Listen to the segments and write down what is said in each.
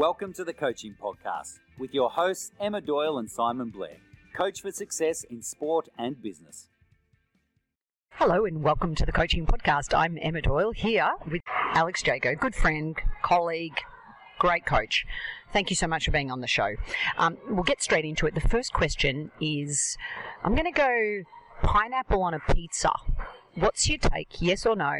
Welcome to the Coaching Podcast with your hosts Emma Doyle and Simon Blair, coach for success in sport and business. Hello and welcome to the Coaching Podcast. I'm Emma Doyle here with Alex Jago, good friend, colleague, great coach. Thank you so much for being on the show. Um, we'll get straight into it. The first question is I'm going to go pineapple on a pizza. What's your take, yes or no?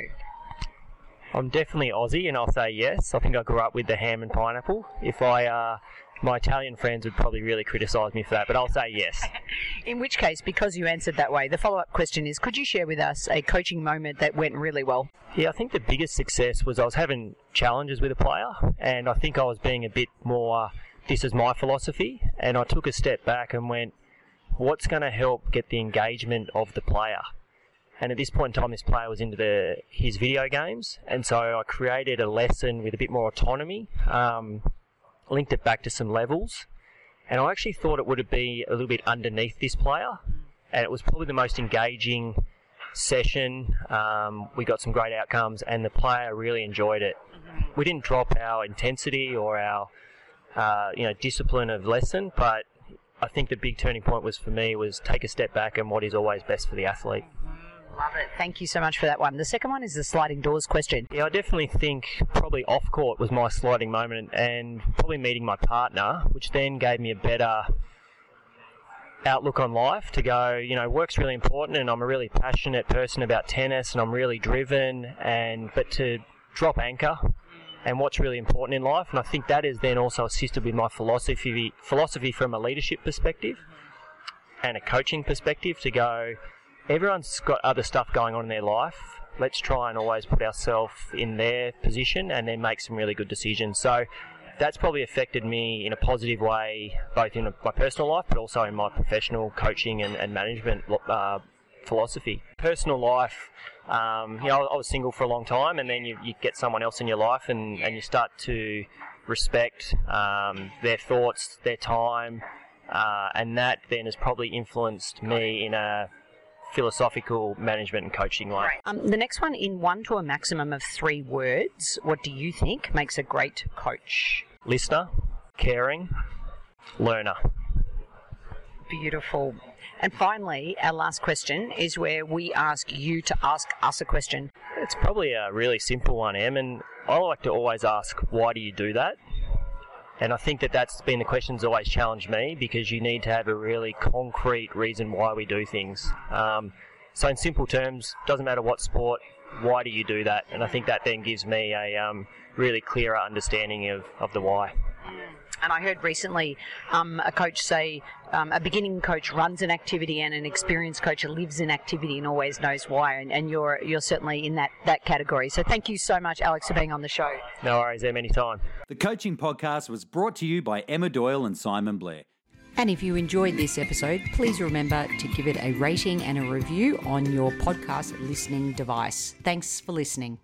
I'm definitely Aussie, and I'll say yes. I think I grew up with the ham and pineapple. If I, uh, my Italian friends would probably really criticise me for that, but I'll say yes. In which case, because you answered that way, the follow up question is could you share with us a coaching moment that went really well? Yeah, I think the biggest success was I was having challenges with a player, and I think I was being a bit more, this is my philosophy, and I took a step back and went, what's going to help get the engagement of the player? And at this point in time, this player was into the, his video games, and so I created a lesson with a bit more autonomy, um, linked it back to some levels, and I actually thought it would be a little bit underneath this player, and it was probably the most engaging session. Um, we got some great outcomes, and the player really enjoyed it. We didn't drop our intensity or our uh, you know discipline of lesson, but I think the big turning point was for me was take a step back and what is always best for the athlete. Love it. Thank you so much for that one. The second one is the sliding doors question. Yeah, I definitely think probably off court was my sliding moment and probably meeting my partner, which then gave me a better outlook on life to go, you know, work's really important and I'm a really passionate person about tennis and I'm really driven and but to drop anchor and what's really important in life and I think that is then also assisted with my philosophy philosophy from a leadership perspective and a coaching perspective to go everyone's got other stuff going on in their life. Let's try and always put ourselves in their position and then make some really good decisions. So that's probably affected me in a positive way, both in my personal life, but also in my professional coaching and, and management uh, philosophy. Personal life, um, you know, I was single for a long time, and then you, you get someone else in your life, and, and you start to respect um, their thoughts, their time, uh, and that then has probably influenced me in a philosophical management and coaching way. Um, the next one, in one to a maximum of three words, what do you think makes a great coach? Listener, caring, learner. Beautiful. And finally, our last question is where we ask you to ask us a question. It's probably a really simple one, Em, and I like to always ask, why do you do that? And I think that that's been the question that's always challenged me because you need to have a really concrete reason why we do things. Um, so, in simple terms, doesn't matter what sport, why do you do that? And I think that then gives me a um, really clearer understanding of, of the why. And I heard recently um, a coach say um, a beginning coach runs an activity and an experienced coach lives in activity and always knows why. And, and, you're you're certainly in that, that category. So thank you so much, Alex, for being on the show. No worries, Em, anytime. The Coaching Podcast was brought to you by Emma Doyle and Simon Blair. And if you enjoyed this episode, please remember to give it a rating and a review on your podcast listening device. Thanks for listening.